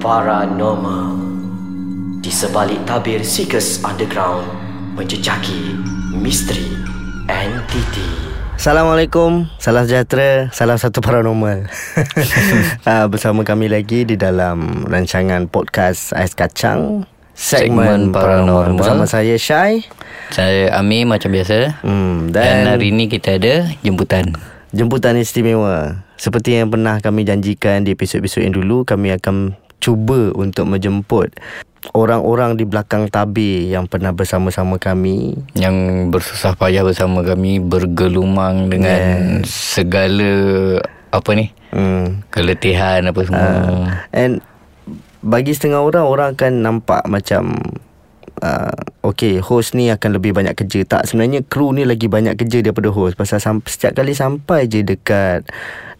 paranormal. Di sebalik tabir Seekers Underground Menjejaki misteri entiti. Assalamualaikum, salam sejahtera, salam satu paranormal. Uh, Bersama kami lagi di dalam rancangan podcast Ais Kacang Segmen, Segmen Paranormal. Bersama saya Syai. Saya Amir macam biasa. Hmm, Dan, Dan, hari ni kita ada jemputan. jemputan istimewa. Seperti yang pernah kami janjikan di episod-episod yang dulu Kami akan cuba untuk menjemput Orang-orang di belakang tabir yang pernah bersama-sama kami. Yang bersusah payah bersama kami Bergelumang dengan segala Apa ni? Hmm. Keletihan apa semua. Uh, and bagi setengah orang orang akan nampak macam uh, okay host ni akan lebih banyak kerja. Tak sebenarnya kru ni lagi banyak kerja daripada host. Pasal sam- setiap kali sampai je dekat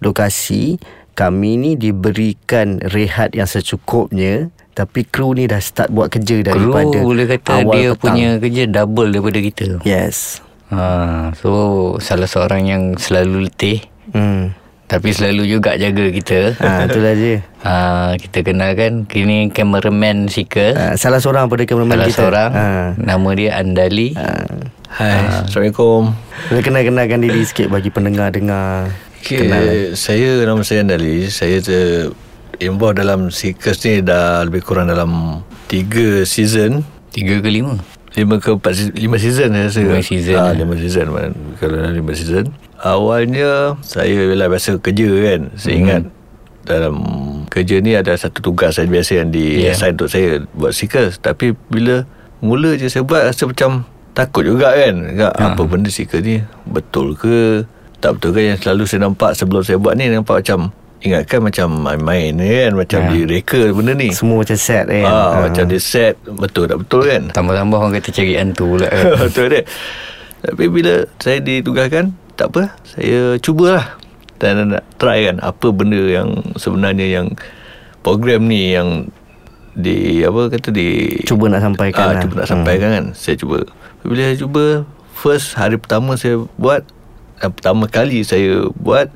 lokasi kami ni diberikan rehat yang secukupnya tapi kru ni dah start buat kerja Kru daripada boleh kata awal dia petang. punya kerja double daripada kita? Yes. Ha, So salah seorang yang selalu letih hmm. Tapi selalu juga jaga kita. Ha, itulah je ha, Kita kenalkan Kini cameraman Sika. Uh, salah seorang pada kameraman Salah kita. seorang. Ha. Nama dia Andali. Hai, Assalamualaikum. Boleh kenal-kenalkan diri sikit bagi pendengar-dengar Okay, saya nama saya Andali. Saya ter involved dalam Seekers ni dah lebih kurang dalam 3 season. Tiga ke lima 5 ke 4 season, 5 season saya rasa. Lima season, Ah, eh. 5 season man. Kalau dalam 5 season. Awalnya saya bila biasa kerja kan. Saya Hmm. ingat dalam kerja ni ada satu tugas saya biasa yang di Yeah. assign untuk saya buat Seekers. Tapi bila mula je saya buat rasa macam takut juga kan. Ha. apa benda Seekers ni betul ke? Tak betul ke yang selalu saya nampak sebelum saya buat ni nampak macam ingatkan macam main-main kan macam Ya. direka benda ni. semua macam set kan Ah, Ha. macam dia set betul tak betul kan? Tambah-tambah orang kata cari hantu pula kan Betul dia Tapi bila saya ditugaskan Tak apa Saya cubalah Dan nak try kan Apa benda yang Sebenarnya yang Program ni yang Di Apa kata di Cuba nak sampaikan ah, lah. Cuba nak sampaikan kan Saya cuba Bila saya cuba First hari pertama saya buat dan Pertama kali saya buat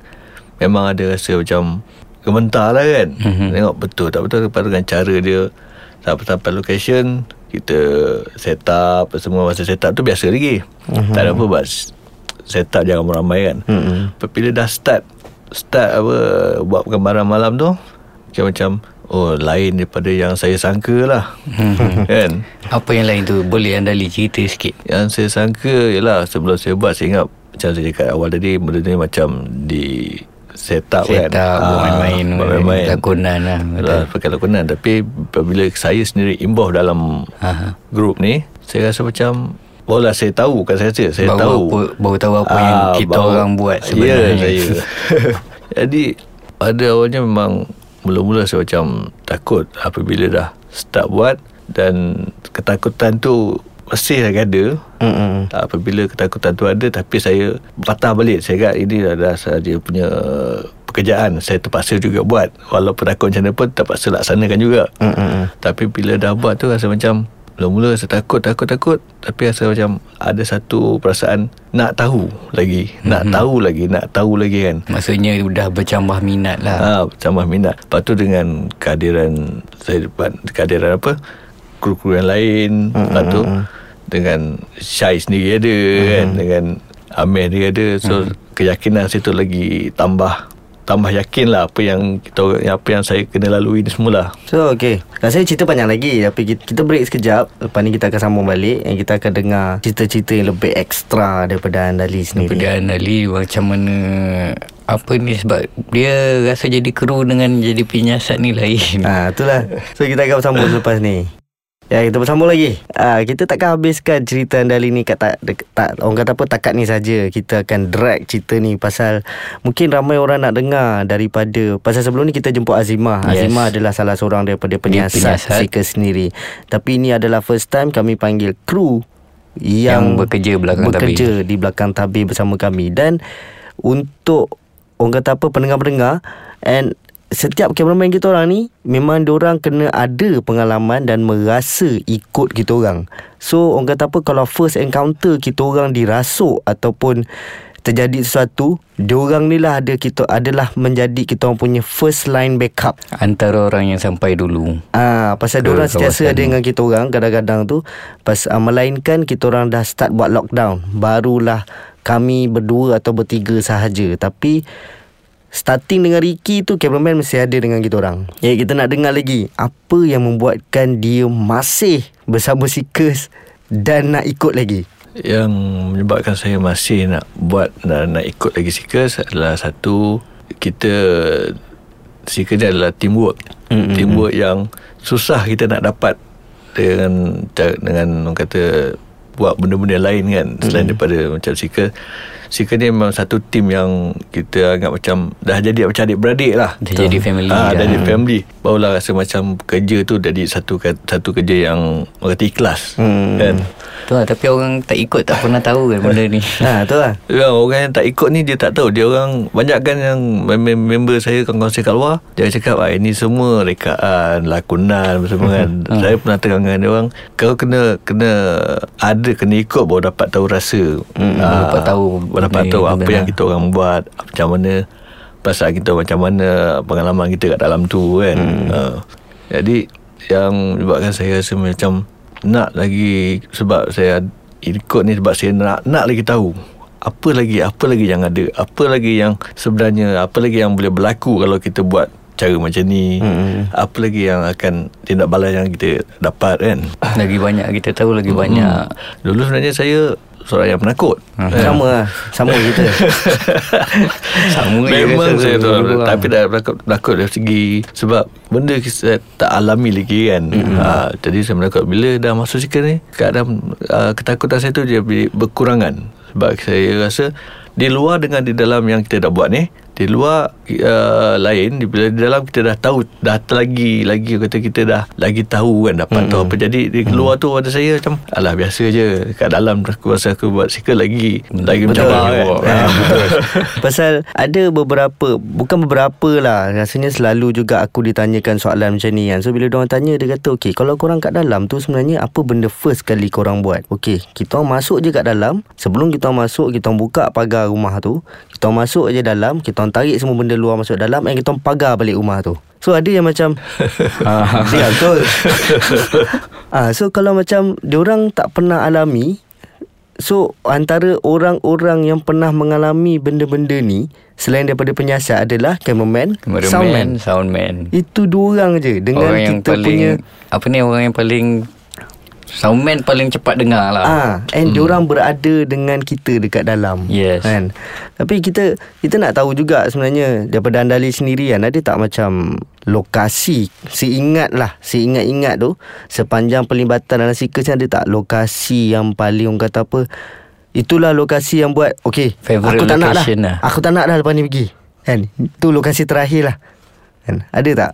Memang ada rasa macam Gementar lah kan. Mhm. Tengok betul tak betul Lepas dengan cara dia. Sampai-sampai location Kita set up apa Semua masa set up tu biasa lagi. Mhm. Tak ada apa buat. Set up jangan ramai kan. Mhm. Tapi Bila dah start Start apa Buat gambaran malam tu Macam macam Oh lain daripada yang saya sangka lah. Kan? Apa yang lain tu? Boleh Andali cerita sikit. Yang saya sangka Ialah sebelum saya buat Saya ingat Macam saya cakap awal tadi Benda ni macam Di Set up Set kan? up, buat Ah, main-main, lakonan lah, betul. Yalah, Pakai lakonan. Tapi Bila saya sendiri Involve dalam Aha. Grup ni Saya rasa macam Bola saya tahu Bukan saya rasa Saya baru tahu. apa, Baru tahu apa yang Ah, kita baru- orang buat Ya sebenarnya. saya. Jadi Pada awalnya memang Mula-mula saya macam Takut Apabila dah Start buat Dan Ketakutan tu Masih lagi ada Mm-mm. Apabila ketakutan tu ada Tapi saya Patah balik. Saya ingat ini adalah Saja punya Pekerjaan. Saya terpaksa juga buat. Walaupun takut macam mana pun Terpaksa laksanakan juga. Mm-mm. Tapi bila dah buat tu Rasa macam Mula-mula saya takut Takut takut. Tapi rasa macam Ada satu perasaan Nak tahu lagi. Nak tahu lagi Nak tahu lagi kan. Maksudnya dah bercambah minat lah. Ha, tambah minat. Lepas tu dengan kehadiran saya depan kehadiran apa? Kru-kru yang lain. Lepas tu dengan Syai sendiri ada kan? dengan Amir dia ada. So keyakinan saya tu lagi tambah tambah yakin lah apa yang kita apa yang saya kena lalui ni semualah. So okay. Rasanya cerita panjang lagi Tapi kita, kita break sekejap. Lepas ni kita akan sambung balik And kita akan dengar Cerita-cerita yang lebih ekstra Daripada Andali sendiri. Daripada Andali Macam mana Apa ni? Sebab Dia rasa jadi kru Dengan jadi penyiasat ni lain. Ha, itulah. So kita akan bersambung selepas ni Ya kita bersambung lagi. Ha, Kita takkan habiskan cerita Andali ni kat tak, dek, tak Orang kata apa takat ni saja. Kita akan drag cerita ni Pasal Mungkin ramai orang nak dengar Daripada Pasal sebelum ni kita jemput Azimah Yes. Azimah adalah salah seorang Daripada penyiasat, penyiasat. Seeker sendiri. Tapi ini adalah first time Kami panggil kru Yang, Yang bekerja belakang bekerja di belakang tabir bersama kami. Dan Untuk Orang kata apa Pendengar-pendengar And setiap cameraman kita orang ni memang orang kena ada pengalaman dan merasa ikut kita orang. So orang kata apa kalau first encounter kita orang dirasuk ataupun terjadi sesuatu, diorang ni lah ada kita adalah menjadi kita orang punya first line backup. Antara orang yang sampai dulu. Ah, pasal Ke diorang sentiasa ada dengan kita orang kadang-kadang tu pas uh, melainkan kita orang dah start buat lockdown, barulah kami berdua atau bertiga sahaja. Tapi starting dengan Ricky tu cameraman mesti ada dengan kita orang. Ya kita nak dengar lagi apa yang membuatkan dia masih bersama Seekers dan nak ikut lagi. Yang menyebabkan saya masih nak buat nak, nak ikut lagi Seekers adalah satu kita Seekers ni adalah teamwork. Mm-hmm. Teamwork yang susah kita nak dapat dengan dengan orang kata buat benda-benda lain kan selain mm-hmm. daripada macam Seekers. Seekers ni memang satu tim yang kita anggap macam dah jadi macam adik-beradik lah. Dah jadi family Ah, dah. dah jadi family. Barulah rasa macam kerja tu jadi satu satu kerja yang orang kata ikhlas. Hmm. Kan? Tu lah, tapi orang tak ikut tak pernah tahu kan benda ni. Ha tu lah. Ya, orang yang tak ikut ni dia tak tahu. Dia orang banyak kan yang mem- member saya kawan-kawan saya kat luar, dia cakap ah ini semua rekaan, lakonan semua kan. saya pernah terangkan dia orang kau kena kena ada kena ikut baru dapat tahu rasa. Hmm, Ah, dapat tahu dapat ni tahu apa yang kita orang buat, macam mana perasaan kita macam mana, pengalaman kita kat dalam tu kan. Ah, jadi yang menyebabkan saya rasa macam nak lagi sebab saya ikut ni sebab saya nak nak lagi tahu apa lagi apa lagi yang ada apa lagi yang sebenarnya apa lagi yang boleh berlaku kalau kita buat cara macam ni hmm. apa lagi yang akan tindak balas yang kita dapat kan lagi banyak kita tahu lagi banyak. dulu sebenarnya saya seorang yang penakut Hmm. Kan? Sama lah Sama kita Sama Memang saya tu dulu-dulu Tapi dah berlakon, berlakon dari segi Sebab Benda kita tak alami lagi kan mm-hmm. ha, Jadi saya berlakon Bila dah masuk sikit ni Keadaan uh, Ketakutan saya tu Dia ber- berkurangan Sebab saya rasa Di luar dengan di dalam Yang kita dah buat ni Di luar uh, Lain di, Bila di dalam kita dah tahu Dah lagi Lagi kata kita dah Lagi tahu kan Dapat mm-hmm. tahu apa. Jadi di luar tu Pada saya macam Alah biasa je. Kat dalam Aku rasa aku buat sikit lagi Lagi Betul. mencabar kan? Ah, Pasal ada beberapa Bukan beberapa lah Rasanya selalu juga Aku ditanyakan soalan macam ni kan. So bila orang tanya Dia kata Okay kalau korang kat dalam tu Sebenarnya apa benda first kali korang buat? Okay Kita masuk je kat dalam. Sebelum kita masuk Kita buka pagar rumah tu Kita masuk je dalam Kita orang tarik semua benda luar masuk dalam And kita orang pagar balik rumah tu. So ada yang macam ah, Ya betul ah, So kalau macam Diorang tak pernah alami So antara orang-orang yang pernah mengalami benda-benda ni Selain daripada penyiasat adalah cameraman, Cameraman, soundman. soundman. Itu dua orang je Dengan orang yang kita paling punya apa ni orang yang paling soundman paling cepat dengar lah. Ah, and hmm. diorang berada dengan kita dekat dalam. Yes. Kan? Tapi kita kita nak tahu juga sebenarnya daripada Andali sendiri kan ada tak macam lokasi seingat lah seingat-ingat tu sepanjang pelibatan dalam Seekers ada tak lokasi yang paling orang kata apa itulah lokasi yang buat okey Favourite aku tak nak location lah. aku tak nak dah lepas ni pergi kan tu lokasi terakhir lah kan ada tak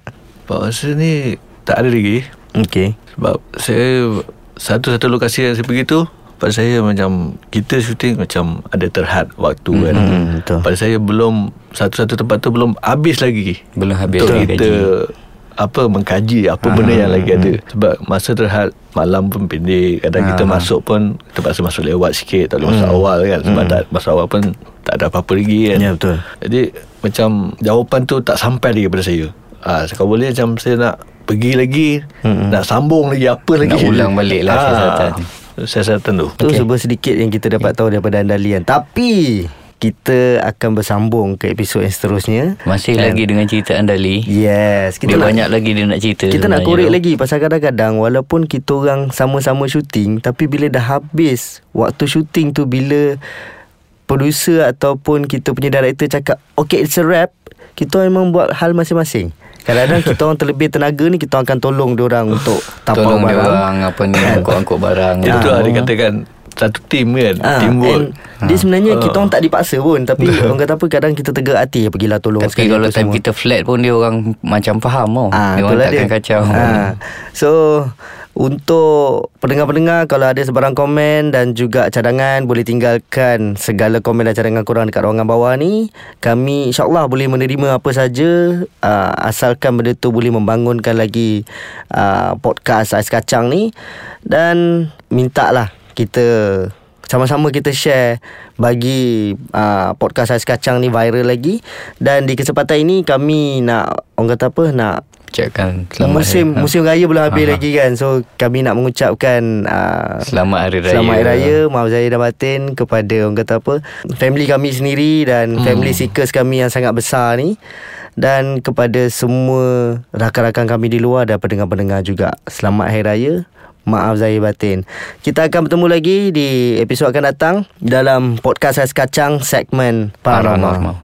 Pak rasa ni tak ada lagi okey Sebab saya Satu-satu lokasi yang saya pergi tu Pada saya macam Kita syuting macam Ada terhad waktu kan. Hmm, betul. Pada saya belum Satu-satu tempat tu belum habis lagi. Belum habis Untuk lagi kita gaji. apa mengkaji apa benda yang lagi ada. Sebab masa terhad malam pun pendek. Kadang kita masuk pun terpaksa masuk lewat sikit tak boleh masuk awal kan. Sebab tak masuk awal pun tak ada apa-apa lagi kan. Ya, betul. jadi macam jawapan tu tak sampai lagi pada saya. Ah kalau boleh macam saya nak pergi lagi mm-hmm. nak sambung lagi apa lagi Nak ulang balik lah siasatan. siasatan tu Tu okay. sebuah sedikit yang kita dapat tahu daripada Andalian. Tapi kita akan bersambung ke episod yang seterusnya. Masih lagi dengan cerita Andali. Yes, Dia kita nak, banyak lagi dia nak cerita. kita nak korek tu. lagi pasal kadang-kadang walaupun kita orang sama-sama syuting tapi bila dah habis waktu syuting tu bila producer ataupun kita punya director cakap okay it's a wrap kita memang buat hal masing-masing kadang-kadang kita orang terlebih tenaga ni kita akan tolong dia orang untuk tapau Tolong dia barang orang apa ni angkut-angkut barang. itu tu. lah dia katakan satu tim kan Ah, teamwork and Dia sebenarnya kita orang tak dipaksa pun Tapi orang kata apa Kadang kita tegak hati Pergilah tolong Tapi kalau time semua. kita flat pun dia orang macam faham tau. Ah, dia orang takkan kacau. Ah. So untuk pendengar-pendengar kalau ada sebarang komen dan juga cadangan boleh tinggalkan segala komen dan cadangan korang dekat ruangan bawah ni. Kami insyaAllah boleh menerima apa saja. Uh, asalkan benda tu boleh membangunkan lagi uh, podcast Ais Kacang ni. Dan minta lah kita sama-sama kita share bagi uh, podcast Ais Kacang ni viral lagi. Dan di kesempatan ini kami nak orang kata apa nak Ucapkan selamat musim hari, musim raya belum habis Ha, ha. lagi kan so kami nak mengucapkan uh, Selamat Hari Raya Selamat Hari Raya Maaf Zahir dan Batin Kepada orang kata apa Family kami sendiri Dan hmm. family seekers kami Yang sangat besar ni Dan kepada semua Rakan-rakan kami di luar Dan pendengar-pendengar juga Selamat Hari Raya Maaf Zahir Batin Kita akan bertemu lagi Di episod akan datang Dalam podcast Ais Kacang Segmen Paranormal, Paranormal.